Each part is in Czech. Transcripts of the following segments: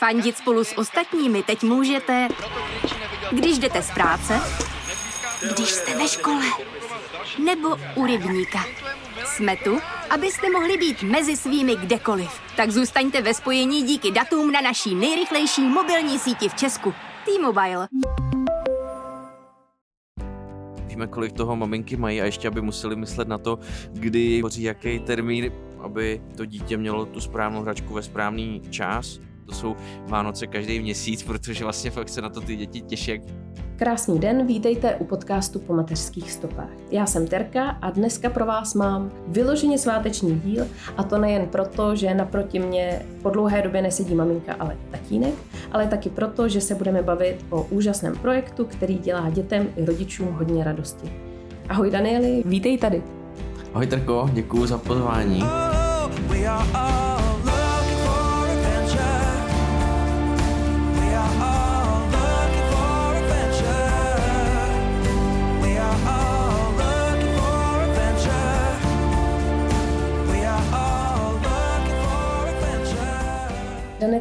Fandit spolu s ostatními teď můžete, když jdete z práce, když jste ve škole, nebo u rybníka. Jsme tu, abyste mohli být mezi svými kdekoliv. Tak zůstaňte ve spojení díky datům na naší nejrychlejší mobilní síti v Česku. T-Mobile. Víme, kolik toho maminky mají a ještě, aby museli myslet na to, kdy hoří jaký termín, aby to dítě mělo tu správnou hračku ve správný čas. To jsou Vánoce každý měsíc, protože vlastně fakt se na to ty děti těší. Krásný den, vítejte u podcastu po mateřských stopách. Já jsem Terka a dneska pro vás mám vyloženě sváteční díl a to nejen proto, že naproti mě po dlouhé době nesedí maminka, ale tatínek, ale taky proto, že se budeme bavit o úžasném projektu, který dělá dětem i rodičům hodně radosti. Ahoj Danieli, vítej tady. Ahoj Terko, děkuji za pozvání. Oh,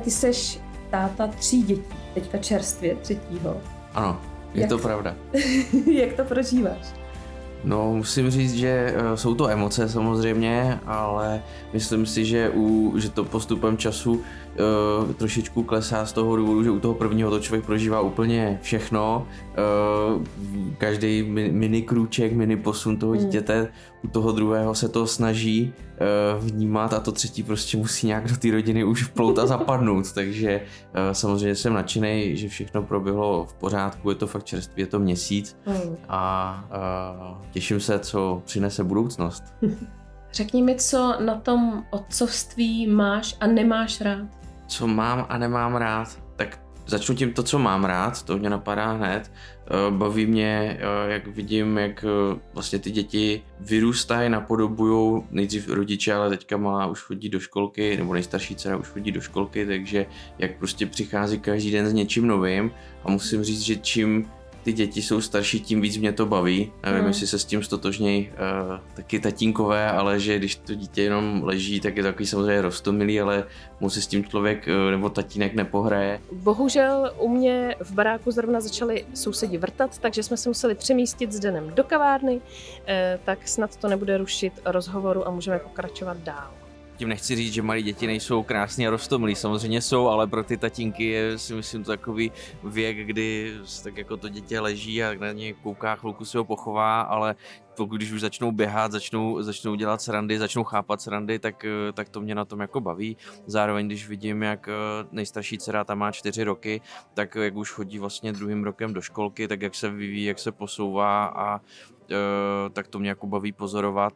ty seš táta tří dětí, teďka čerstvě třetího. Ano, je Jak... to pravda. Jak to prožíváš? No, musím říct, že uh, jsou to emoce samozřejmě, ale myslím si, že, u, že to postupem času uh, trošičku klesá z toho důvodu, že u toho prvního to člověk prožívá úplně všechno. Uh, každý mini krůček, mini posun toho hmm. dítěte, u toho druhého se to snaží uh, vnímat a to třetí prostě musí nějak do té rodiny už vplout a zapadnout. Takže uh, samozřejmě jsem nadšený, že všechno proběhlo v pořádku, je to fakt čerstvý, je to měsíc hmm. a uh, těším se, co přinese budoucnost. Řekni mi, co na tom otcovství máš a nemáš rád. Co mám a nemám rád? Tak začnu tím to, co mám rád, to mě napadá hned. Eh, baví mě, eh, jak vidím, jak eh, vlastně ty děti vyrůstají, napodobují nejdřív rodiče, ale teďka malá už chodí do školky, nebo nejstarší dcera už chodí do školky, takže jak prostě přichází každý den s něčím novým a musím říct, že čím ty děti jsou starší, tím víc mě to baví. Nevím, hmm. jestli se s tím stotožnějí uh, taky tatínkové, ale že když to dítě jenom leží, tak je to takový samozřejmě rostomilý, ale musí s tím člověk uh, nebo tatínek nepohraje. Bohužel u mě v baráku zrovna začali sousedi vrtat, takže jsme se museli přemístit s Denem do kavárny, uh, tak snad to nebude rušit rozhovoru a můžeme pokračovat dál tím nechci říct, že malí děti nejsou krásní a rostomilí, samozřejmě jsou, ale pro ty tatínky je si myslím to takový věk, kdy tak jako to dítě leží a na něj kouká, chvilku si ho pochová, ale pokud když už začnou běhat, začnou, začnou dělat srandy, začnou chápat srandy, tak, tak to mě na tom jako baví. Zároveň, když vidím, jak eh, nejstarší dcera tam má čtyři roky, tak jak už chodí vlastně druhým rokem do školky, tak jak se vyvíjí, jak se posouvá a eh, tak to mě jako baví pozorovat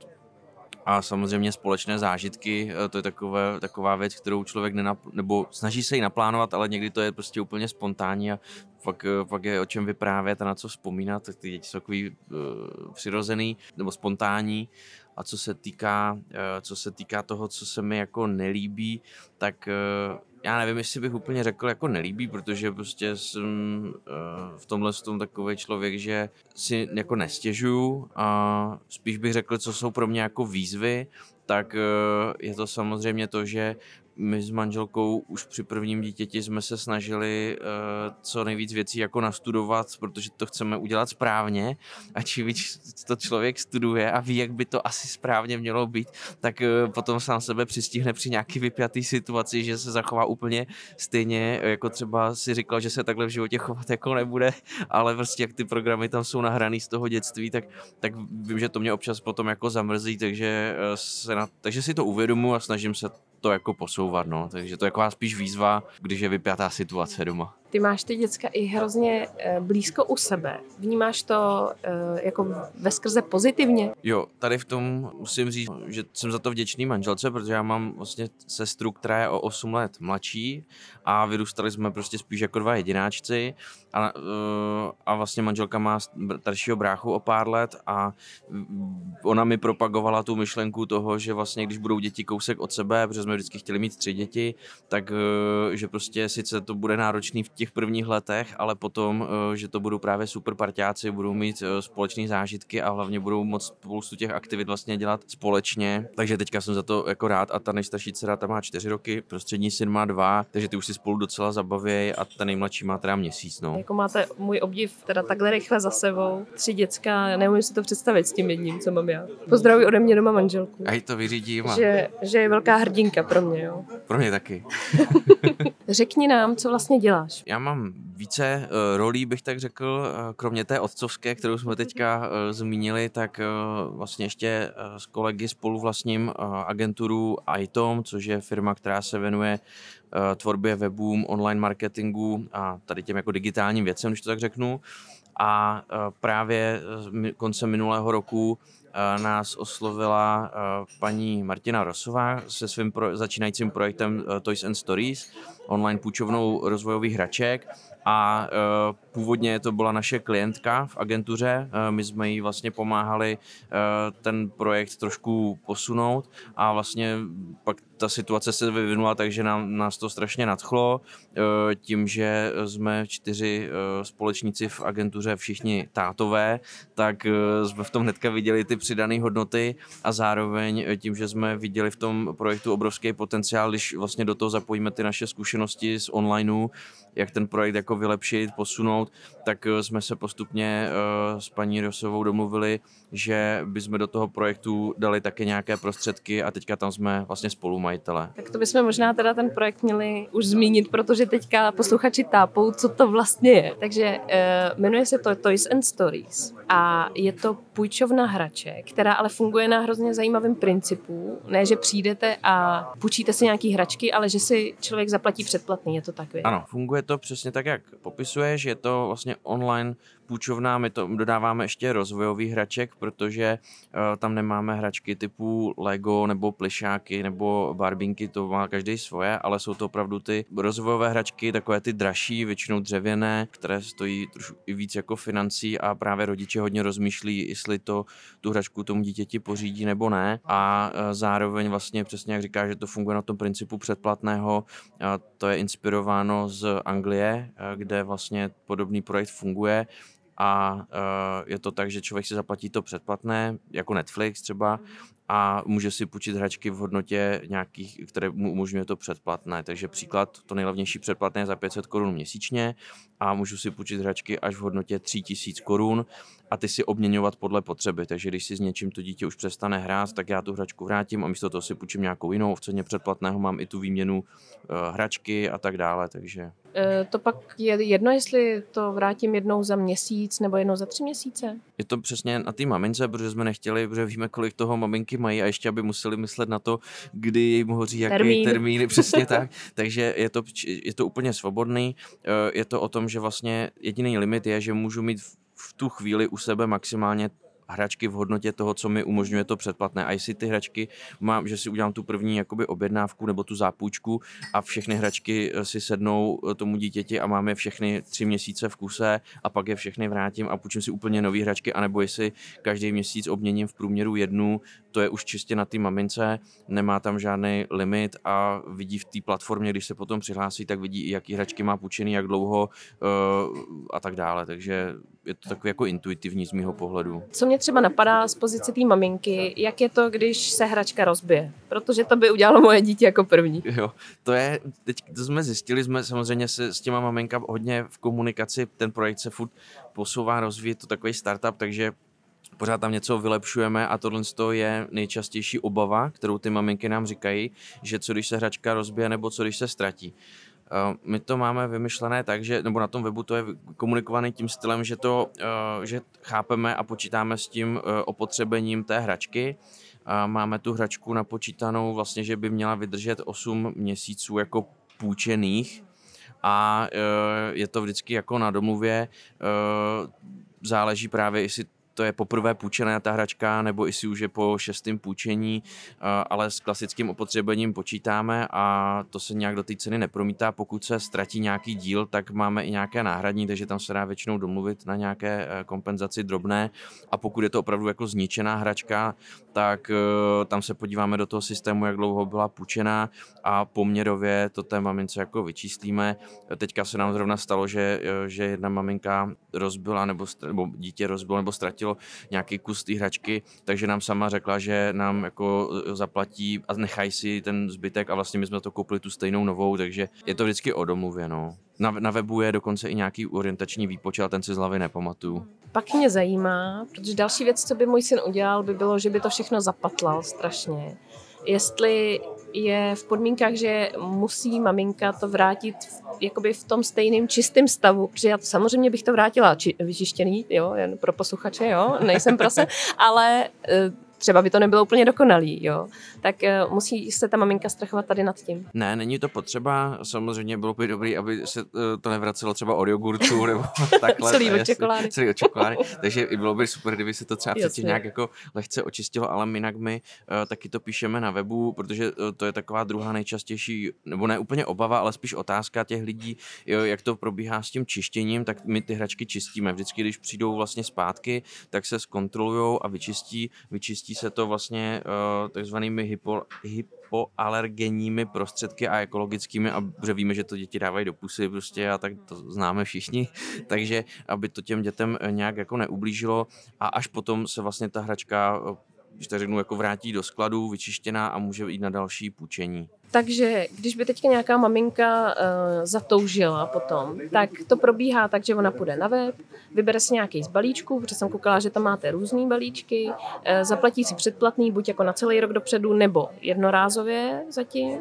a samozřejmě společné zážitky, eh, to je takové, taková věc, kterou člověk nenap, nebo snaží se ji naplánovat, ale někdy to je prostě úplně spontánní a fakt, eh, fakt je o čem vyprávět a na co vzpomínat, tak ty děti jsou takový uh, přirozený nebo spontánní. A co se týká, uh, co se týká toho, co se mi jako nelíbí, tak uh, já nevím, jestli bych úplně řekl jako nelíbí, protože prostě jsem uh, v tomhle tom takový člověk, že si jako nestěžuju a spíš bych řekl, co jsou pro mě jako výzvy, tak uh, je to samozřejmě to, že my s manželkou už při prvním dítěti jsme se snažili uh, co nejvíc věcí jako nastudovat, protože to chceme udělat správně. A čím víc to člověk studuje a ví, jak by to asi správně mělo být, tak uh, potom sám sebe přistihne při nějaký vypjatý situaci, že se zachová úplně stejně, jako třeba si říkal, že se takhle v životě chovat jako nebude, ale prostě jak ty programy tam jsou nahraný z toho dětství, tak, tak vím, že to mě občas potom jako zamrzí, takže, uh, se na, takže si to uvědomu a snažím se to jako posouvat, no. Takže to je taková spíš výzva, když je vypjatá situace doma. Ty máš ty děcka i hrozně eh, blízko u sebe. Vnímáš to eh, jako ve skrze pozitivně? Jo, tady v tom musím říct, že jsem za to vděčný manželce, protože já mám vlastně sestru, která je o 8 let mladší a vyrůstali jsme prostě spíš jako dva jedináčci a, eh, a vlastně manželka má staršího bráchu o pár let a ona mi propagovala tu myšlenku toho, že vlastně když budou děti kousek od sebe, protože jsme vždycky chtěli mít tři děti, tak že prostě sice to bude náročný v těch těch prvních letech, ale potom, že to budou právě super parťáci, budou mít společné zážitky a hlavně budou moc spoustu těch aktivit vlastně dělat společně. Takže teďka jsem za to jako rád a ta nejstarší dcera ta má čtyři roky, prostřední syn má dva, takže ty už si spolu docela zabaví a ta nejmladší má teda měsíc. No. Jako máte můj obdiv teda takhle rychle za sebou. Tři děcka, neumím si to představit s tím jedním, co mám já. Pozdravuji ode mě doma manželku. A to vyřídím. Že, že je velká hrdinka pro mě, jo. Pro mě taky. Řekni nám, co vlastně děláš. Já mám více uh, rolí, bych tak řekl, uh, kromě té otcovské, kterou jsme teďka uh, zmínili, tak uh, vlastně ještě uh, s kolegy spolu vlastním uh, agenturu iTom, což je firma, která se věnuje uh, tvorbě webům, online marketingu a tady těm jako digitálním věcem, když to tak řeknu. A uh, právě koncem minulého roku nás oslovila paní Martina Rosová se svým pro, začínajícím projektem Toys and Stories, online půjčovnou rozvojových hraček a uh, původně to byla naše klientka v agentuře, uh, my jsme jí vlastně pomáhali uh, ten projekt trošku posunout a vlastně pak ta situace se vyvinula, takže nám, nás to strašně nadchlo tím, že jsme čtyři společníci v agentuře všichni tátové, tak jsme v tom hnedka viděli ty přidané hodnoty a zároveň tím, že jsme viděli v tom projektu obrovský potenciál, když vlastně do toho zapojíme ty naše zkušenosti z onlineu, jak ten projekt jako vylepšit, posunout, tak eh, jsme se postupně uh, s paní Rosovou domluvili, že bychom do toho projektu dali také nějaké prostředky a teďka tam jsme vlastně spolumajitele. Tak to bychom možná teda ten projekt měli už zmínit, protože teďka posluchači tápou, co to vlastně je. Takže uh, jmenuje se to Toys and Stories a je to půjčovna hraček, která ale funguje na hrozně zajímavém principu. Ne, že přijdete a půjčíte si nějaký hračky, ale že si člověk zaplatí předplatný, je to tak? Ano, funguje to přesně tak, jak popisuješ, je to vlastně online půjčovna, my to dodáváme ještě rozvojový hraček, protože uh, tam nemáme hračky typu Lego nebo plišáky nebo barbinky, to má každý svoje, ale jsou to opravdu ty rozvojové hračky, takové ty dražší, většinou dřevěné, které stojí trošku i víc jako financí a právě rodiče hodně rozmýšlí, jestli to tu hračku tomu dítěti pořídí nebo ne. A uh, zároveň vlastně přesně jak říká, že to funguje na tom principu předplatného, to je inspirováno z Anglie, kde vlastně podobný projekt funguje a uh, je to tak, že člověk si zaplatí to předplatné, jako Netflix třeba, a může si půjčit hračky v hodnotě nějakých, které mu umožňuje to předplatné. Takže příklad, to nejlevnější předplatné je za 500 korun měsíčně a můžu si půjčit hračky až v hodnotě 3000 korun a ty si obměňovat podle potřeby. Takže když si s něčím to dítě už přestane hrát, tak já tu hračku vrátím a místo toho si půjčím nějakou jinou. V ceně předplatného mám i tu výměnu uh, hračky a tak dále. Takže e, to pak je jedno, jestli to vrátím jednou za měsíc nebo jednou za tři měsíce? Je to přesně na té mamince, protože jsme nechtěli, protože víme, kolik toho maminky mají a ještě, aby museli myslet na to, kdy jim hoří jaký Termín. termíny, přesně tak. Takže je to, je to úplně svobodný. E, je to o tom, že vlastně jediný limit je, že můžu mít v tu chvíli u sebe maximálně hračky v hodnotě toho, co mi umožňuje to předplatné. A jestli ty hračky mám, že si udělám tu první jakoby objednávku nebo tu zápůjčku a všechny hračky eh, si sednou eh, tomu dítěti a máme všechny tři měsíce v kuse a pak je všechny vrátím a půjčím si úplně nové hračky, anebo jestli každý měsíc obměním v průměru jednu, to je už čistě na té mamince, nemá tam žádný limit a vidí v té platformě, když se potom přihlásí, tak vidí, jaký hračky má půjčený, jak dlouho uh, a tak dále. Takže je to takový jako intuitivní z mého pohledu. Co mě třeba napadá z pozice té maminky, jak je to, když se hračka rozbije? Protože to by udělalo moje dítě jako první. Jo, to je, teď to jsme zjistili, jsme samozřejmě se s těma maminka hodně v komunikaci, ten projekt se furt posouvá, rozvíjí, to takový startup, takže pořád tam něco vylepšujeme a tohle je nejčastější obava, kterou ty maminky nám říkají, že co když se hračka rozbije nebo co když se ztratí. Eh, my to máme vymyšlené tak, že, nebo na tom webu to je komunikované tím stylem, že to, eh, že chápeme a počítáme s tím eh, opotřebením té hračky. Máme tu hračku napočítanou vlastně, že by měla vydržet 8 měsíců jako půjčených a je to vždycky jako na domluvě. Záleží právě, jestli to je poprvé půjčená ta hračka, nebo jestli už je po šestém půjčení, ale s klasickým opotřebením počítáme a to se nějak do té ceny nepromítá. Pokud se ztratí nějaký díl, tak máme i nějaké náhradní, takže tam se dá většinou domluvit na nějaké eh, kompenzaci drobné a pokud je to opravdu jako zničená hračka, tak eh, tam se podíváme do toho systému, jak dlouho byla půjčená a poměrově to té mamince jako vyčíslíme. Teďka se nám zrovna stalo, že, eh, že jedna maminka rozbila nebo, nebo dítě rozbilo nebo ztratilo nějaký kus té hračky, takže nám sama řekla, že nám jako e, zaplatí a nechají si ten zbytek a vlastně my jsme to koupili tu stejnou novou, takže je to vždycky o domluvě, no. Na, na webu je dokonce i nějaký orientační výpočet, ten si z hlavy nepamatuju. Pak mě zajímá, protože další věc, co by můj syn udělal, by bylo, že by to všechno zapatlal strašně. Jestli je v podmínkách, že musí maminka to vrátit v, jakoby v tom stejném čistém stavu, protože já to, samozřejmě bych to vrátila či, vyčištěný, jo, jen pro posluchače, jo, nejsem prase, ale eh, třeba by to nebylo úplně dokonalý, jo, tak uh, musí se ta maminka strachovat tady nad tím. Ne, není to potřeba, samozřejmě bylo by dobrý, aby se uh, to nevracelo třeba od jogurtu nebo takhle. celý od čokolády. Celý od čokolády, takže bylo by super, kdyby se to třeba přeci nějak jako lehce očistilo, ale jinak my uh, taky to píšeme na webu, protože uh, to je taková druhá nejčastější, nebo ne úplně obava, ale spíš otázka těch lidí, jo, jak to probíhá s tím čištěním, tak my ty hračky čistíme. Vždycky, když přijdou vlastně zpátky, tak se zkontrolují a vyčistí, vyčistí se to vlastně uh, takzvanými hypo, hypoalergenními prostředky a ekologickými, a že víme, že to děti dávají do pusy prostě a tak to známe všichni, takže aby to těm dětem eh, nějak jako neublížilo a až potom se vlastně ta hračka eh, když tak řeknu, jako vrátí do skladu, vyčištěná a může jít na další půjčení. Takže když by teďka nějaká maminka uh, zatoužila potom, tak to probíhá tak, že ona půjde na web, vybere si nějaký z balíčků, protože jsem koukala, že tam máte různé balíčky, uh, zaplatí si předplatný buď jako na celý rok dopředu, nebo jednorázově zatím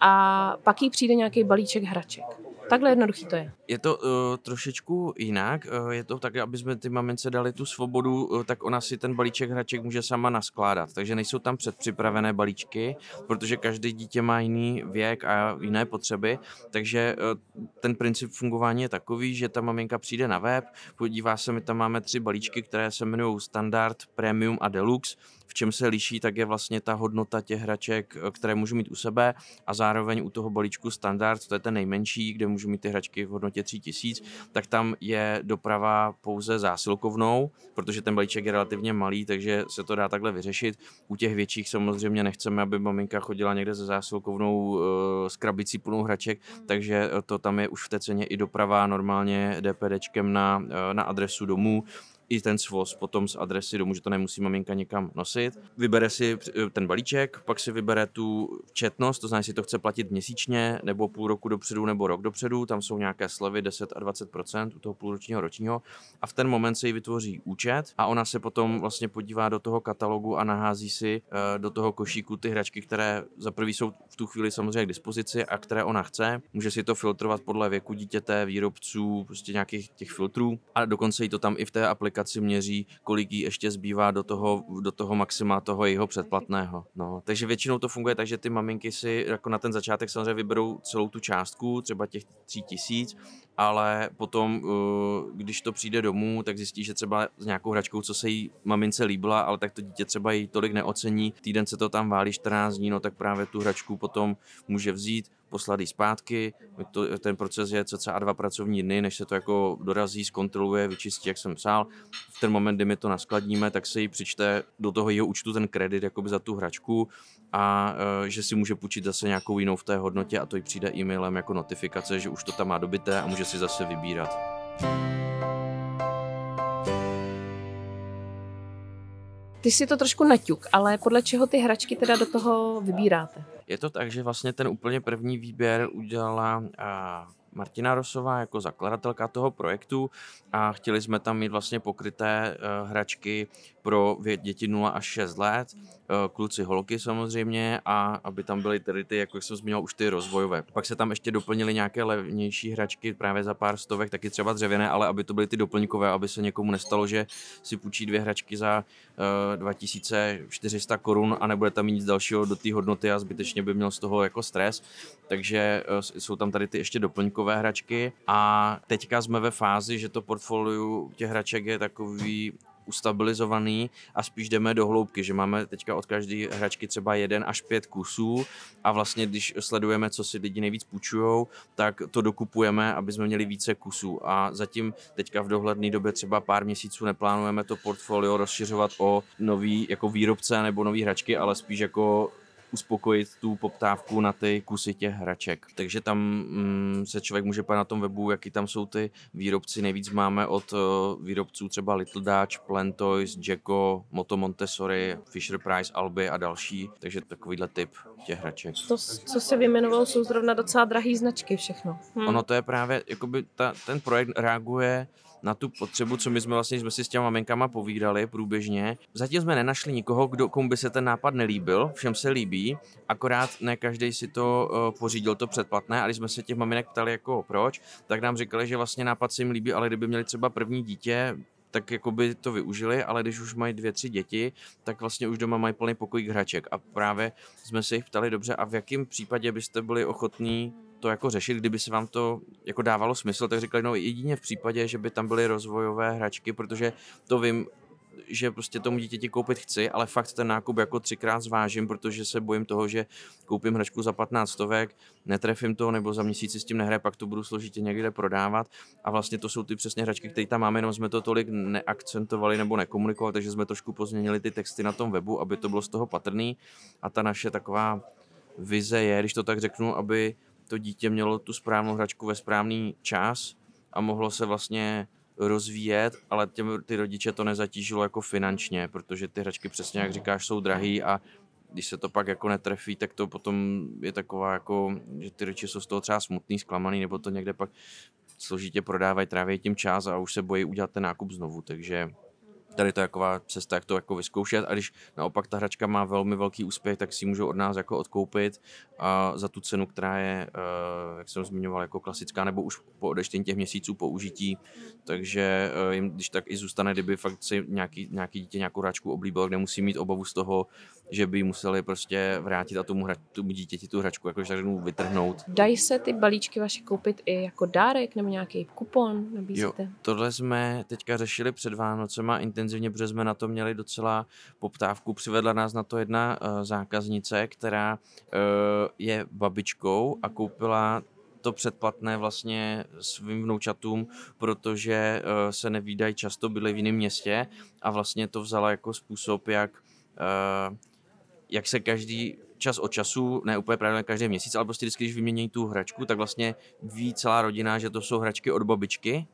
a pak jí přijde nějaký balíček hraček. Takhle jednoduchý to je. Je to uh, trošičku jinak. Uh, je to tak, aby jsme ty mamince dali tu svobodu, uh, tak ona si ten balíček hraček může sama naskládat. Takže nejsou tam předpřipravené balíčky, protože každý dítě má jiný věk a jiné potřeby. Takže uh, ten princip fungování je takový, že ta maminka přijde na web, podívá se, my tam máme tři balíčky, které se jmenují Standard, Premium a Deluxe v čem se liší, tak je vlastně ta hodnota těch hraček, eh, které můžu mít u sebe a zároveň u toho balíčku standard, to je ten nejmenší, kde můžu mít ty hračky v hodnotě 3000, tak tam je doprava pouze zásilkovnou, protože ten balíček je relativně malý, takže se to dá takhle vyřešit. U těch větších samozřejmě nechceme, aby maminka chodila někde ze zásilkovnou uh, s krabicí plnou hraček, takže to tam je už v té ceně i doprava normálně DPDčkem na, na adresu domů i ten svoz potom z adresy domů, že to nemusí maminka někam nosit. Vybere si eh, ten balíček, pak si vybere tu četnost, to znamená, jestli to chce platit měsíčně, nebo půl roku dopředu, nebo rok dopředu, tam jsou nějaké slevy 10 a 20% u toho půlročního ročního a v ten moment se jí vytvoří účet a ona se potom vlastně podívá do toho katalogu a nahází si eh, do toho košíku ty hračky, které za prvý jsou v tu chvíli samozřejmě k dispozici a které ona chce. Může si to filtrovat podle věku dítěte, výrobců, prostě nějakých těch filtrů a dokonce jí to tam i v té aplikaci aplikaci měří, kolik jí ještě zbývá do toho, do toho maxima toho jeho předplatného. No, takže většinou to funguje tak, že ty maminky si jako na ten začátek samozřejmě vyberou celou tu částku, třeba těch tří tisíc, ale potom, uh, když to přijde domů, tak zjistí, že třeba s nějakou hračkou, co se jí mamince líbila, ale tak to dítě třeba jí tolik neocení, týden se to tam válí 14 dní, no tak právě tu hračku potom může vzít, poslat zpátky. To, ten proces je cca dva pracovní dny, než se to jako dorazí, zkontroluje, vyčistí, jak jsem psal. V ten moment, kdy my to naskladníme, tak se jí přičte do toho jeho účtu ten kredit jakoby za tu hračku a e, že si může půjčit zase nějakou jinou v té hodnotě a to jí přijde e-mailem jako notifikace, že už to tam má dobité a může si zase vybírat. Ty si to trošku naťuk, ale podle čeho ty hračky teda do toho vybíráte? Je to tak, že vlastně ten úplně první výběr udělala Martina Rosová jako zakladatelka toho projektu a chtěli jsme tam mít vlastně pokryté uh, hračky pro děti 0 až 6 let, uh, kluci holky samozřejmě a aby tam byly tedy ty, jako jsem zmínil, už ty rozvojové. Pak se tam ještě doplnily nějaké levnější hračky právě za pár stovek, taky třeba dřevěné, ale aby to byly ty doplňkové, aby se někomu nestalo, že si půjčí dvě hračky za uh, eh, 2400 korun a nebude tam nic dalšího do té hodnoty a zbytečně by měl z toho jako stres. Takže uh, jsou tam tady ty ještě doplňkové hračky a teďka jsme ve fázi, že to portfolio těch hraček je takový ustabilizovaný a spíš jdeme do hloubky, že máme teďka od každé hračky třeba jeden až pět kusů a vlastně když sledujeme, co si lidi nejvíc půjčujou, tak to dokupujeme, aby jsme měli více kusů. A zatím teďka v dohledné době třeba pár měsíců neplánujeme to portfolio rozšiřovat o nový jako výrobce nebo nový hračky, ale spíš jako uspokojit tu poptávku na ty kusy těch hraček. Takže tam mm, se člověk může pát na tom webu, jaký tam jsou ty výrobci. Nejvíc máme od uh, výrobců třeba Little Dutch, Plantoys, Jacko, Moto Montessori, Fisher Price, Albi a další. Takže takovýhle typ těch hraček. To, co se vyjmenoval, jsou zrovna docela drahé značky všechno. Hm. Ono to je právě, jakoby ta, ten projekt reaguje na tu potřebu, co my jsme vlastně jsme si s těma maminkama povídali průběžně. Zatím jsme nenašli nikoho, kdo, komu by se ten nápad nelíbil, všem se líbí, akorát ne každý si to uh, pořídil to předplatné a když jsme se těch maminek ptali jako proč, tak nám říkali, že vlastně nápad se jim líbí, ale kdyby měli třeba první dítě, tak jako by to využili, ale když už mají dvě, tři děti, tak vlastně už doma mají plný pokojík hraček. A právě jsme se jich ptali dobře, a v jakém případě byste byli ochotní to jako řešit, kdyby se vám to jako dávalo smysl, tak říkali, no jedině v případě, že by tam byly rozvojové hračky, protože to vím, že prostě tomu dítěti koupit chci, ale fakt ten nákup jako třikrát zvážím, protože se bojím toho, že koupím hračku za 15 stovek, netrefím to, nebo za měsíc s tím nehraje, pak to budu složitě někde prodávat. A vlastně to jsou ty přesně hračky, které tam máme, jenom jsme to tolik neakcentovali nebo nekomunikovali, takže jsme trošku pozměnili ty texty na tom webu, aby to bylo z toho patrný. A ta naše taková vize je, když to tak řeknu, aby to dítě mělo tu správnou hračku ve správný čas a mohlo se vlastně rozvíjet, ale těm, ty rodiče to nezatížilo jako finančně, protože ty hračky přesně jak říkáš jsou drahý a když se to pak jako netrefí, tak to potom je taková jako, že ty rodiče jsou z toho třeba smutný, zklamaný, nebo to někde pak složitě prodávají, tráví tím čas a už se bojí udělat ten nákup znovu, takže tady to je taková cesta, jak to jako vyzkoušet. A když naopak ta hračka má velmi velký úspěch, tak si ji můžou od nás jako odkoupit. A za tu cenu, která je, eh, jak jsem zmiňoval, jako klasická, nebo už po odeštění těch měsíců použití, takže eh, jim když tak i zůstane, kdyby fakt si nějaký, nějaký dítě nějakou hračku oblíbil, kde musí mít obavu z toho, že by museli prostě vrátit a tomu, hra, tomu dítěti tu hračku jakože tak vytrhnout. Dají se ty balíčky vaše koupit i jako dárek nebo nějaký kupon nabízíte? Jo, tohle jsme teďka řešili před Vánocema intenzivně, protože jsme na to měli docela poptávku. Přivedla nás na to jedna uh, zákaznice, která uh, je babičkou a koupila to předplatné vlastně svým vnoučatům, protože uh, se nevídají často, byli v jiném městě a vlastně to vzala jako způsob, jak uh, jak se každý čas od času, ne úplně pravidelně každý měsíc, ale prostě vždycky, když vymění tu hračku, tak vlastně ví celá rodina, že to jsou hračky od babičky.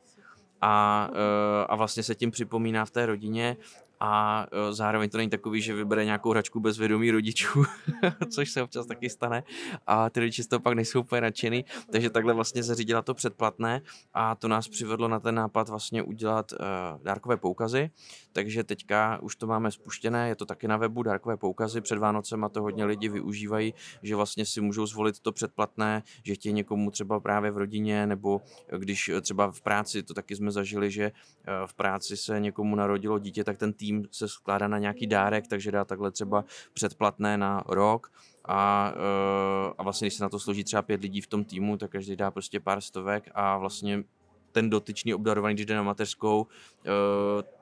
A, eh, a vlastně se tím připomíná v té rodině a e, zároveň to není takový, že vybere nějakou hračku bez vědomí rodičů, což se občas taky stane. A ty rodiče z toho pak nejsou úplně nadšený, takže takhle vlastně zařídila to předplatné a to nás přivedlo na ten nápad vlastně udělat uh, dárkové poukazy, takže teďka už to máme spuštěné, je to taky na webu dárkové poukazy, před Vánocem a to hodně lidi využívají, že vlastně si můžou zvolit to předplatné, že chtějí někomu třeba právě v rodině nebo když třeba v práci, to taky jsme zažili, že uh, v práci se někomu narodilo dítě, tak ten tým tým se skládá na nějaký dárek, takže dá takhle třeba předplatné na rok a, eh, a vlastně když se na to složí třeba pět lidí v tom týmu, tak každý dá prostě pár stovek a vlastně ten dotyčný obdarovaný, když jde na mateřskou,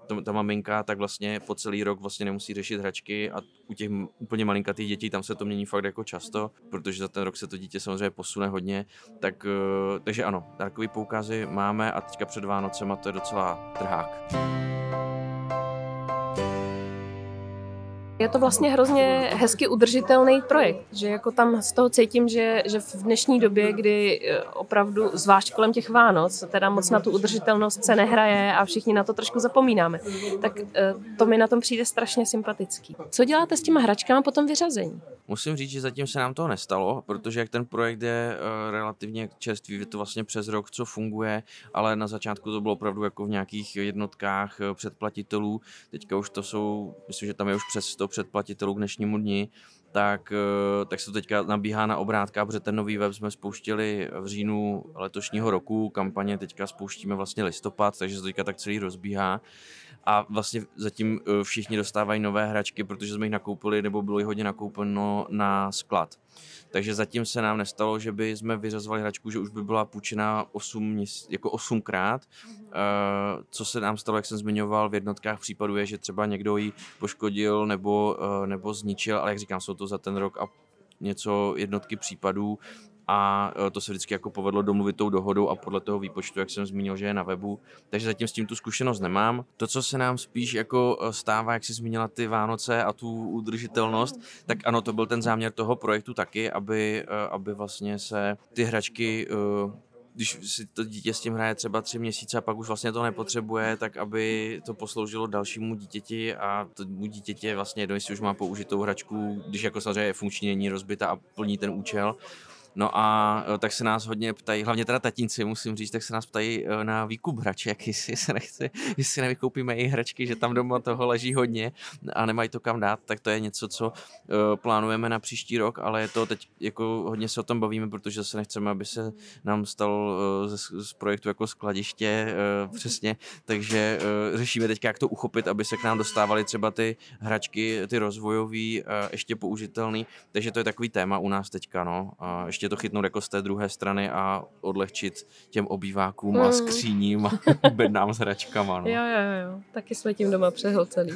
uh, ta maminka, tak vlastně po celý rok vlastně nemusí řešit hračky a u těch úplně malinkatých dětí tam se to mění fakt jako často, protože za ten rok se to dítě samozřejmě posune hodně, tak, uh, takže ano, takový poukazy máme a teďka před Vánocem a to je docela trhák. Je to vlastně hrozně hezky udržitelný projekt, že jako tam z toho cítím, že, že v dnešní době, kdy eh, opravdu, zvlášť kolem těch Vánoc, teda moc na tu udržitelnost se nehraje a všichni na to trošku zapomínáme, tak eh, to mi na tom přijde strašně sympatický. Co děláte s těma hračkami po tom vyřazení? Musím říct, že zatím se nám to nestalo, protože jak ten projekt je uh, relativně čerstvý, je to vlastně přes rok, co funguje, ale na začátku to bylo opravdu jako v nějakých jednotkách předplatitelů. Teďka už to jsou, myslím, že tam je už přes 100 předplatitelů k dnešnímu dni, tak, eh, tak se to teďka nabíhá na obrátka, protože ten nový web jsme spouštili v říjnu letošního roku, kampaně teďka spouštíme vlastně listopad, takže se to teďka tak celý rozbíhá a vlastně zatím eh, všichni dostávají nové hračky, protože jsme jich nakoupili nebo bylo jich hodně nakoupeno na sklad. Takže zatím se nám nestalo, že by jsme vyřazovali hračku, že už by byla půjčena 8, jako 8krát. Uh, eh, co se nám stalo, jak jsem zmiňoval, v jednotkách případů je, že třeba někdo ji poškodil nebo, uh, nebo zničil, ale jak říkám, jsou to za ten rok a něco jednotky případů a e, to se vždycky jako povedlo domluvit tou dohodou a podle toho výpočtu, jak jsem zmínil, že je na webu. Takže zatím s tím tu zkušenost nemám. To, co se nám spíš jako e, stává, jak jsi zmínila ty Vánoce a tu udržitelnost, tak ano, to byl ten záměr toho projektu taky, aby, e, aby vlastně se ty hračky když si to dítě s tím hraje třeba tři měsíce a pak už vlastně to nepotřebuje, tak aby to posloužilo dalšímu dítěti a tomu dítěti vlastně jedno, jestli už má použitou hračku, když jako samozřejmě je funkční, není rozbita a plní ten účel, No a e, tak se nás hodně ptají, hlavně teda tatínci, musím říct, tak se nás ptají e, na výkup hraček, jestli se nechce, jestli nevykoupíme i hračky, že tam doma toho leží hodně a nemají to kam dát, tak to je něco, co e, plánujeme na příští rok, ale je to teď jako hodně se o tom bavíme, protože se nechceme, aby se nám stal z, z projektu jako skladiště přesně, takže řešíme teď, jak to uchopit, aby se k nám dostávaly třeba ty hračky, ty rozvojové, ještě použitelné, takže to je takový téma u nás teďka, no. A ještě to chytnout jako z té druhé strany a odlehčit těm obývákům mm. a skříním a bednám s hračkama. No. Jo, jo, jo. Taky jsme tím doma přehlceli.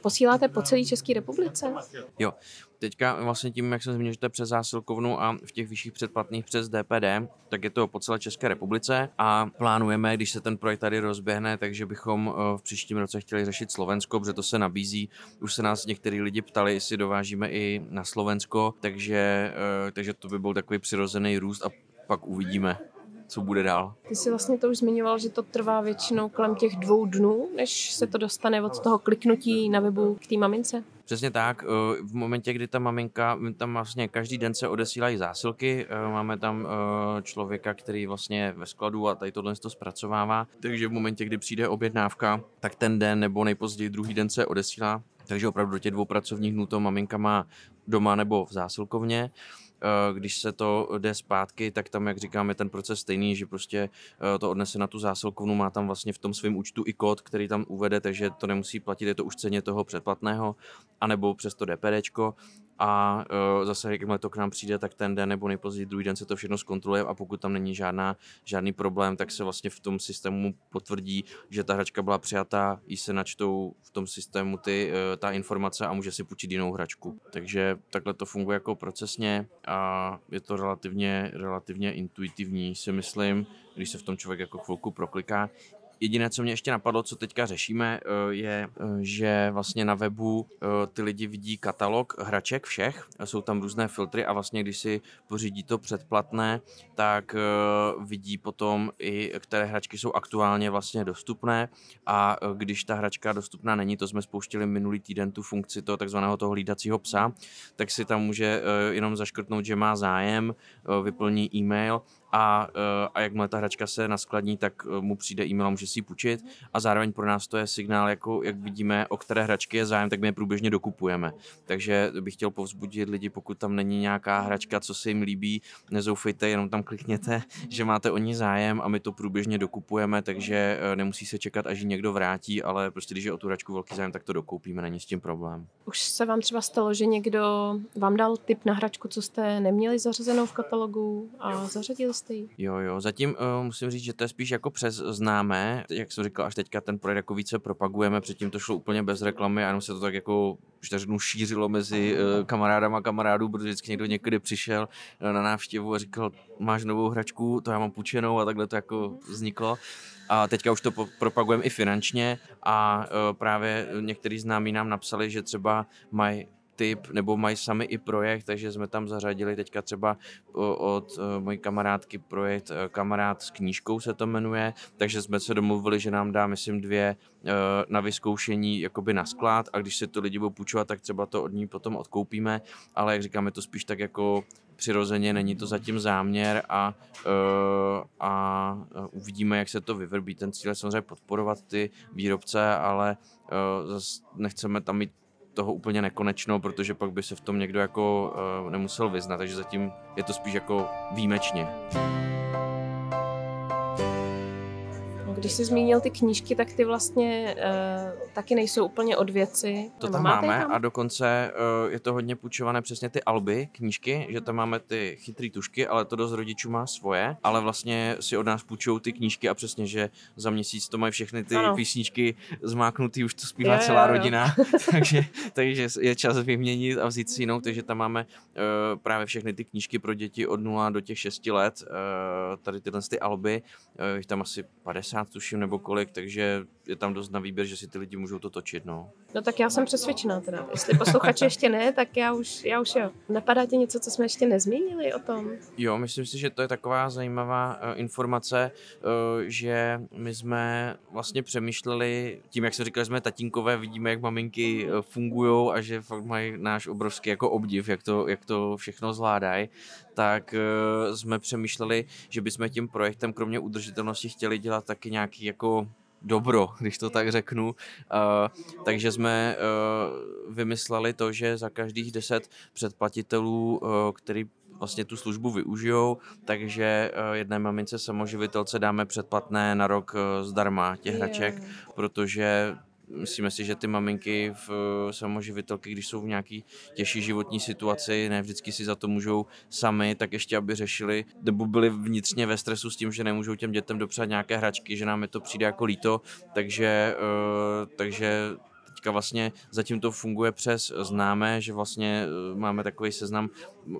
Posíláte po celé České republice? Jo. Teďka vlastně tím, jak jsem zmínil, že to je přes zásilkovnu a v těch vyšších předplatných přes DPD, tak je to po celé České republice a plánujeme, když se ten projekt tady rozběhne, takže bychom eh, v příštím roce chtěli řešit Slovensko, protože to se nabízí. Už se nás některý lidi ptali, jestli dovážíme i na Slovensko, takže, eh, takže to by byl takový přirozený růst a pak uvidíme co bude dál. Ty jsi vlastně to už zmiňoval, že to trvá většinou kolem těch dvou dnů, než se to dostane od toho kliknutí na webu k té mamince? Přesně tak. Eh, v momentě, kdy ta maminka, tam vlastně každý den se odesílají zásilky, eh, máme tam eh, člověka, který vlastně ve skladu a tady tohle to zpracovává, takže v momentě, kdy přijde objednávka, tak ten den nebo nejpozději druhý den se odesílá takže opravdu do těch dvou pracovních dnů to maminka má doma nebo v zásilkovně. Eh, když se to jde zpátky, tak tam, jak říkáme, ten proces stejný, že prostě eh, to odnese na tu zásilkovnu, má tam vlastně v tom svém účtu i kód, který tam uvede, takže to nemusí platit, je to už ceně toho předplatného, anebo přes to DPDčko a uh, zase, jakmile to k nám přijde, tak ten den nebo nejpozději druhý den se to všechno zkontroluje a pokud tam není žádná, žádný problém, tak se vlastně v tom systému potvrdí, že ta hračka byla přijatá, jí se načtou v tom systému ty, uh, ta informace a může si půjčit jinou hračku. Takže takhle to funguje jako procesně a je to relativně, relativně intuitivní, si myslím, když se v tom člověk jako chvilku prokliká. Jediné, co mě ještě napadlo, co teďka řešíme, eh, je, eh, že vlastně na webu eh, ty lidi vidí katalog hraček všech, jsou tam různé filtry a vlastně když si pořídí to předplatné, tak vidí potom i, které hračky jsou aktuálně vlastně dostupné. A když ta hračka dostupná není, to jsme spouštili minulý týden tu funkci toho takzvaného toho hlídacího psa, tak si tam může jenom zaškrtnout, že má zájem, vyplní e-mail a, eh, a jakmile ta hračka se naskladní, tak eh, mu přijde e-mail a může si ji půjčit a zároveň pro nás to je signál, jako jak vidíme, o které hračky je zájem, tak my je průběžně dokupujeme. Takže bych chtěl povzbudit lidi, pokud tam není nějaká hračka, co se jim líbí, nezoufejte, jenom tam klikněte, že máte o ní zájem a my to průběžně dokupujeme, takže eh, nemusí se čekat, až ji někdo vrátí, ale prostě když je o tu hračku velký zájem, tak to dokoupíme, není s tím problém. Už se vám třeba stalo, že někdo vám dal tip na hračku, co jste neměli zařazenou v katalogu a zařadil jste Jo, jo, zatím uh, musím říct, že to je spíš jako přes známé, jak jsem říkal, až teďka ten projekt jako více propagujeme, předtím to šlo úplně bez reklamy a jenom se to tak jako, řeknu, šířilo mezi uh, kamarádama a kamarádů, protože vždycky někdo někdy přišel uh, na návštěvu a říkal, máš novou hračku, to já mám půjčenou a takhle to jako vzniklo. A teďka už to propagujeme i finančně a uh, právě některý známí nám napsali, že třeba mají typ, nebo mají sami i projekt, takže jsme tam zařadili teďka třeba od e, mojí kamarádky projekt e, Kamarád s knížkou se to jmenuje, takže jsme se domluvili, že nám dá, myslím, dvě e, na vyzkoušení jakoby na sklad a když se to lidi budou půjčovat, tak třeba to od ní potom odkoupíme, ale jak říkáme, to spíš tak jako přirozeně, není to zatím záměr a, a uvidíme, jak se to vyvrbí. Ten cíl je samozřejmě podporovat ty výrobce, ale zase nechceme tam mít toho úplně nekonečno, protože pak by se v tom někdo jako uh, nemusel vyznat, takže zatím je to spíš jako výjimečně. Když jsi zmínil ty knížky, tak ty vlastně uh, taky nejsou úplně od věci. To tam máme tam? a dokonce uh, je to hodně půjčované přesně ty alby, knížky, že tam máme ty chytrý tušky, ale to dost rodičů má svoje, ale vlastně si od nás půjčují ty knížky a přesně, že za měsíc to mají všechny ty ano. písničky zmáknutý, už to zpívá je, celá je, rodina, takže, takže je čas vyměnit a vzít si jinou, takže tam máme uh, právě všechny ty knížky pro děti od 0 do těch 6 let, uh, tady tyhle ty alby, uh, tam asi 50 tuším, nebo kolik, takže je tam dost na výběr, že si ty lidi můžou to točit, no. No tak já jsem přesvědčená teda. Jestli posluchači ještě ne, tak já už, já už jo. Napadá ti něco, co jsme ještě nezmínili o tom? Jo, myslím si, že to je taková zajímavá uh, informace, uh, že my jsme vlastně přemýšleli, tím, jak se říkali, jsme tatínkové, vidíme, jak maminky uh, fungují a že fakt mají náš obrovský jako obdiv, jak to, jak to všechno zvládají, tak uh, jsme přemýšleli, že bychom tím projektem kromě udržitelnosti chtěli dělat taky nějaký jako dobro, když to tak řeknu. Uh, takže jsme uh, vymysleli to, že za každých deset předplatitelů, uh, který vlastně tu službu využijou, takže jedné mamince samoživitelce dáme předplatné na rok zdarma těch hraček, protože myslíme si, že ty maminky v samoživitelky, když jsou v nějaký těžší životní situaci, ne vždycky si za to můžou sami, tak ještě aby řešili, nebo byli vnitřně ve stresu s tím, že nemůžou těm dětem dopřát nějaké hračky, že nám je to přijde jako líto, takže, uh, takže teďka vlastně zatím to funguje přes známé, že vlastně eh, máme takový seznam,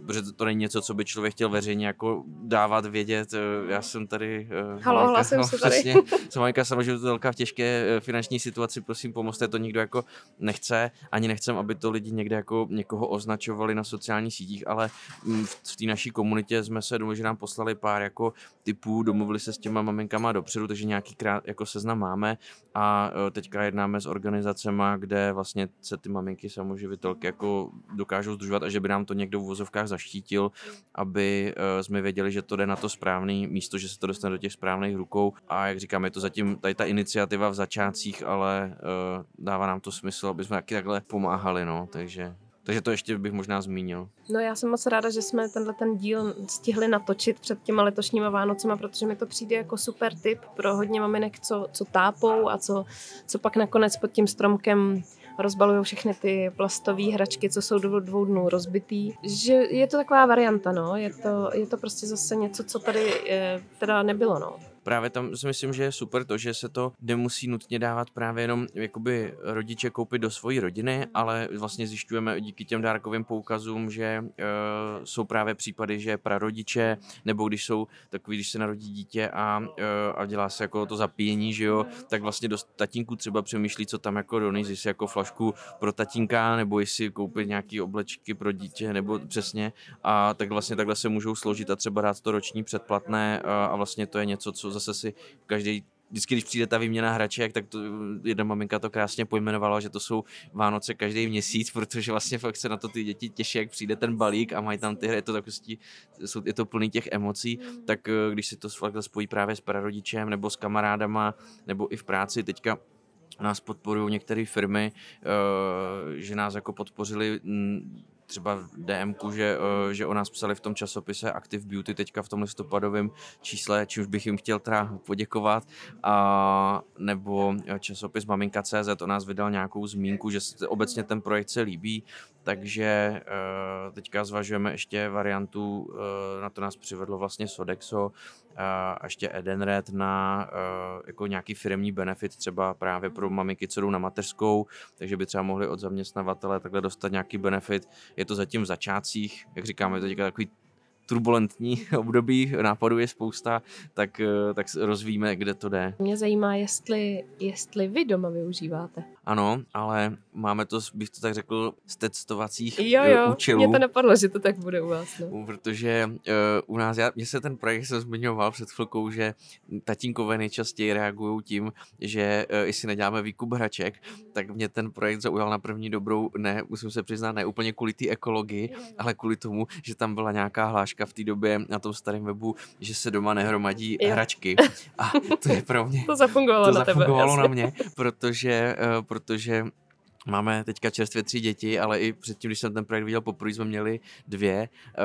protože to není něco, co by člověk chtěl veřejně jako dávat vědět. Eh, já jsem tady... Eh, Halo, Majka, hlasím no, se tady. Přesně, jsem Majka samoživitelka v těžké finanční situaci, prosím pomozte, to nikdo jako nechce, ani nechcem, aby to lidi někde jako někoho označovali na sociálních sítích, ale mm, v té naší komunitě jsme se domluvili, že nám poslali pár jako typů, domluvili se s těma maminkama dopředu, takže nějaký krát jako seznam máme a teďka jednáme s organizacemi, kde vlastně se ty maminky samoživitelky jako dokážou združovat a že by nám to někdo v vozovkách zaštítil, aby uh, jsme věděli, že to jde na to správné místo, že se to dostane do těch správných rukou. A jak říkám, je to zatím tady ta iniciativa v začátcích, ale uh, dává nám to smysl, aby jsme taky takhle pomáhali, no, takže takže to ještě bych možná zmínil. No já jsem moc ráda, že jsme tenhle ten díl stihli natočit před těma letošníma Vánocema, protože mi to přijde jako super tip pro hodně maminek, co, co tápou a co, co pak nakonec pod tím stromkem rozbalují všechny ty plastové hračky, co jsou do dvou dnů rozbitý. Že je to taková varianta, no. Je to, je to prostě zase něco, co tady je, teda nebylo, no právě tam si myslím, že je super to, že se to nemusí nutně dávat právě jenom jakoby rodiče koupit do svojí rodiny, ale vlastně zjišťujeme díky těm dárkovým poukazům, že uh, jsou právě případy, že prarodiče, nebo když jsou takový, když se narodí dítě a, uh, a dělá se jako to zapíjení, že jo, tak vlastně dost tatínku třeba přemýšlí, co tam jako donést, jestli jako flašku pro tatínka, nebo jestli koupit nějaký oblečky pro dítě, nebo přesně. A tak vlastně takhle se můžou složit a třeba dát to roční předplatné a, a vlastně to je něco, co zase si každý vždycky, když přijde ta výměna hraček, tak to, jedna maminka to krásně pojmenovala, že to jsou Vánoce každý měsíc, protože vlastně fakt se na to ty děti těší, jak přijde ten balík a mají tam ty hry, je to takový, je to plný těch emocí, mm. tak eh, když si to fakt spojí právě s prarodičem nebo s kamarádama, nebo i v práci, teďka nás podporují některé firmy, eh, že nás jako podpořili třeba v DM, že, eh, že o nás psali v tom časopise Active Beauty teďka v tom listopadovém čísle, čímž bych jim chtěl teda poděkovat. A, nebo časopis Maminka.cz o nás vydal nějakou zmínku, že se obecně ten projekt se líbí, takže uh, teďka zvažujeme ještě variantu, na to nás přivedlo vlastně Sodexo a ještě Edenred na jako nějaký firmní benefit třeba právě pro maminky, co jdou na mateřskou, takže by třeba mohli od zaměstnavatele takhle dostat nějaký benefit. Je to zatím v začátcích, jak říkáme, je to teďka takový turbulentní období, nápadů je spousta, tak, eh, tak rozvíme, kde to jde. Mě zajímá, jestli, jestli vy doma využíváte. Ano, ale máme to, bych to tak řekl, z testovacích jo, jo, účelů. Mě to napadlo, že to tak bude u vás. No. Protože uh, u nás, já, mě se ten projekt jsem zmiňoval před chvilkou, že tatínkové nejčastěji reagují tím, že uh, jestli neděláme výkup hraček, tak mě ten projekt zaujal na první dobrou, ne, musím se přiznat, ne úplně kvůli té ekologii, ale kvůli tomu, že tam byla nějaká hláška v té době na tom starém webu, že se doma nehromadí jo. hračky. A to je pro mě... to zafungovalo to na zafungovalo tebe. na mě, protože, uh, protože Máme teďka čerstvě tři děti, ale i předtím, když jsem ten projekt viděl poprvé, jsme měli dvě, uh,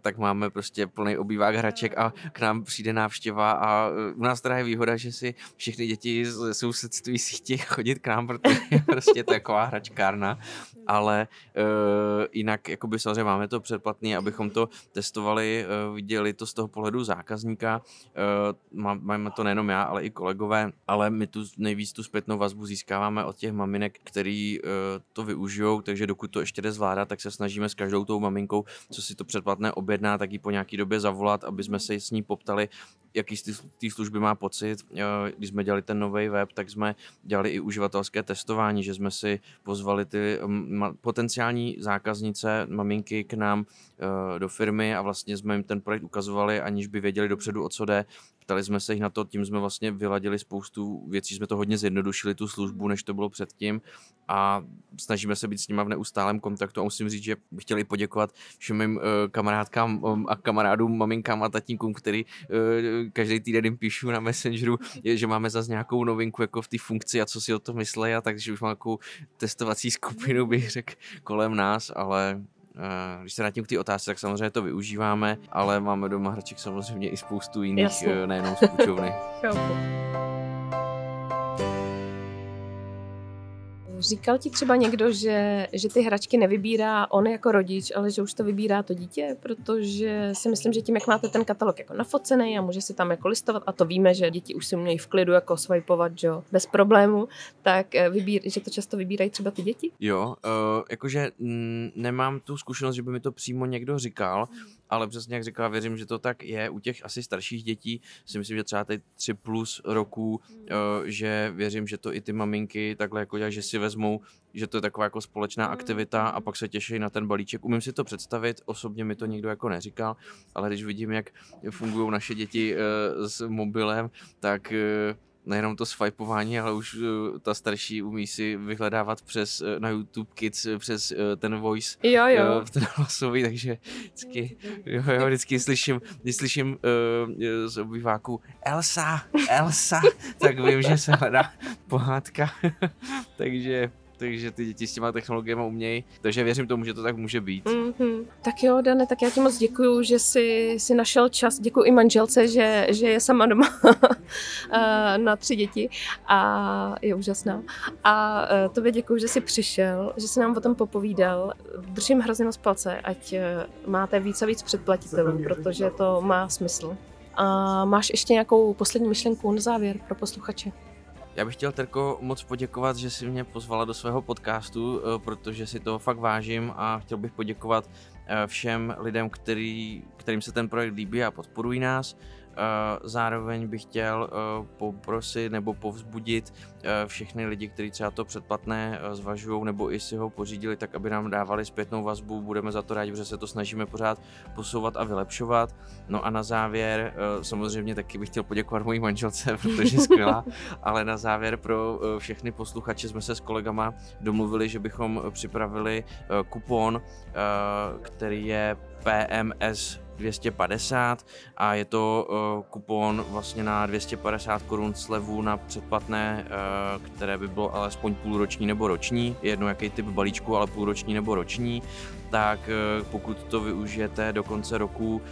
tak máme prostě plný obývák hraček a k nám přijde návštěva a u nás teda je výhoda, že si všechny děti z sousedství si chtějí chodit k nám, protože je prostě taková hračkárna, ale uh, jinak jakoby samozřejmě máme to předplatný, abychom to testovali, uh, viděli to z toho pohledu zákazníka, uh, máme to nejenom já, ale i kolegové, ale my tu nejvíc tu zpětnou vazbu získáváme od těch maminek, který uh, to využijou, takže dokud to ještě jde zvládat, tak se snažíme s každou tou maminkou, co si to předplatné objedná, tak ji po nějaký době zavolat, aby jsme se s ní poptali, jaký z té služby má pocit. Uh, když jsme dělali ten nový web, tak jsme dělali i uživatelské testování, že jsme si pozvali ty um, potenciální zákaznice, maminky k nám uh, do firmy a vlastně jsme jim ten projekt ukazovali, aniž by věděli dopředu, o co jde, Ptali jsme se jich na to, tím jsme vlastně vyladili spoustu věcí, jsme to hodně zjednodušili, tu službu, než to bylo předtím. A snažíme se být s nimi v neustálém kontaktu a musím říct, že bych chtěl poděkovat všem mým uh, kamarádkám um, a kamarádům, maminkám a tatínkům, který uh, každý týden jim píšu na Messengeru, že máme zase nějakou novinku jako v té funkci a co si o to myslí a takže už mám nějakou testovací skupinu, bych řekl, kolem nás, ale Eh, když se vrátím k té otázce, tak samozřejmě to využíváme, ale máme doma hraček samozřejmě i spoustu jiných, Jasně. Eh, nejenom z půjčovny. Říkal ti třeba někdo, že, že ty hračky nevybírá on jako rodič, ale že už to vybírá to dítě, protože si myslím, že tím, jak máte ten katalog jako nafocený a může si tam jako listovat a to víme, že děti už si umějí v klidu jako swipeovat, že bez problému, tak eh, vybír, že to často vybírají třeba ty děti? Jo, uh, jakože mm, nemám tu zkušenost, že by mi to přímo někdo říkal, ale přesně jak říkala, věřím, že to tak je. U těch asi starších dětí si myslím, že třeba teď tři plus roků, uh, že věřím, že to i ty maminky takhle jako dělají, že si vezmou, že to je taková jako společná aktivita a pak se těší na ten balíček. Umím si to představit, osobně mi to nikdo jako neříkal, ale když vidím, jak fungují naše děti uh, s mobilem, tak uh, nejenom to swipeování, ale už uh, ta starší umí si vyhledávat přes uh, na YouTube Kids uh, přes ten voice jo, jo. Ten hlasový, takže vždycky, jo, jo, vždycky slyším, když slyším uh, z obýváku Elsa, Elsa, tak vím, že se hledá pohádka, takže takže ty děti s těma technologiemi umějí, takže věřím tomu, že to tak může být. Mm-hmm. Tak jo, Dane, tak já ti moc děkuju, že jsi, jsi našel čas, děkuji i manželce, že, že je sama doma na tři děti a je úžasná. A e, tobě děkuji, že jsi přišel, že jsi nám o tom popovídal. Držím hrozně moc palce, ať e, máte víc a víc předplatitelů, protože to má smysl. A máš ještě nějakou poslední myšlenku na závěr pro posluchače? Já bych chtěl, Terko, moc poděkovat, že jsi mě pozvala do svého podcastu, eh, protože si to fakt vážím a chtěl bych poděkovat eh, všem lidem, který, kterým se ten projekt líbí a podporují nás. Eh, zároveň bych chtěl eh, poprosit nebo povzbudit eh, všechny lidi, kteří třeba to předplatné zvažují nebo i si ho pořídili, tak aby nám dávali zpětnou vazbu. Budeme za to rádi, protože se to snažíme pořád posouvat a vylepšovat. No a na závěr, samozřejmě taky bych chtěl poděkovat mojí manželce, protože je skvělá, ale na závěr pro všechny posluchače jsme se s kolegama domluvili, že bychom připravili kupon, který je PMS 250 a je to uh, kupon vlastně na 250 korun slevu na předplatné, uh, které by bylo alespoň půlroční nebo roční, jedno jaký typ balíčku, ale půlroční nebo roční, tak uh, pokud to využijete do konce roku, uh,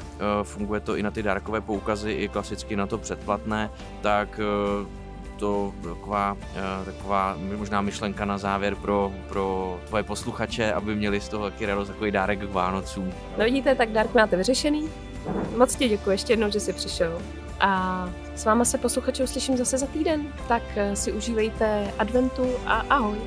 funguje to i na ty dárkové poukazy, i klasicky na to předplatné, tak uh, to taková, taková možná myšlenka na závěr pro, pro tvoje posluchače, aby měli z toho taky radost, takový dárek k Vánocům. No vidíte, tak dárek máte vyřešený. Moc ti děkuji ještě jednou, že jsi přišel. A s váma se posluchače uslyším zase za týden, tak si užívejte adventu a ahoj.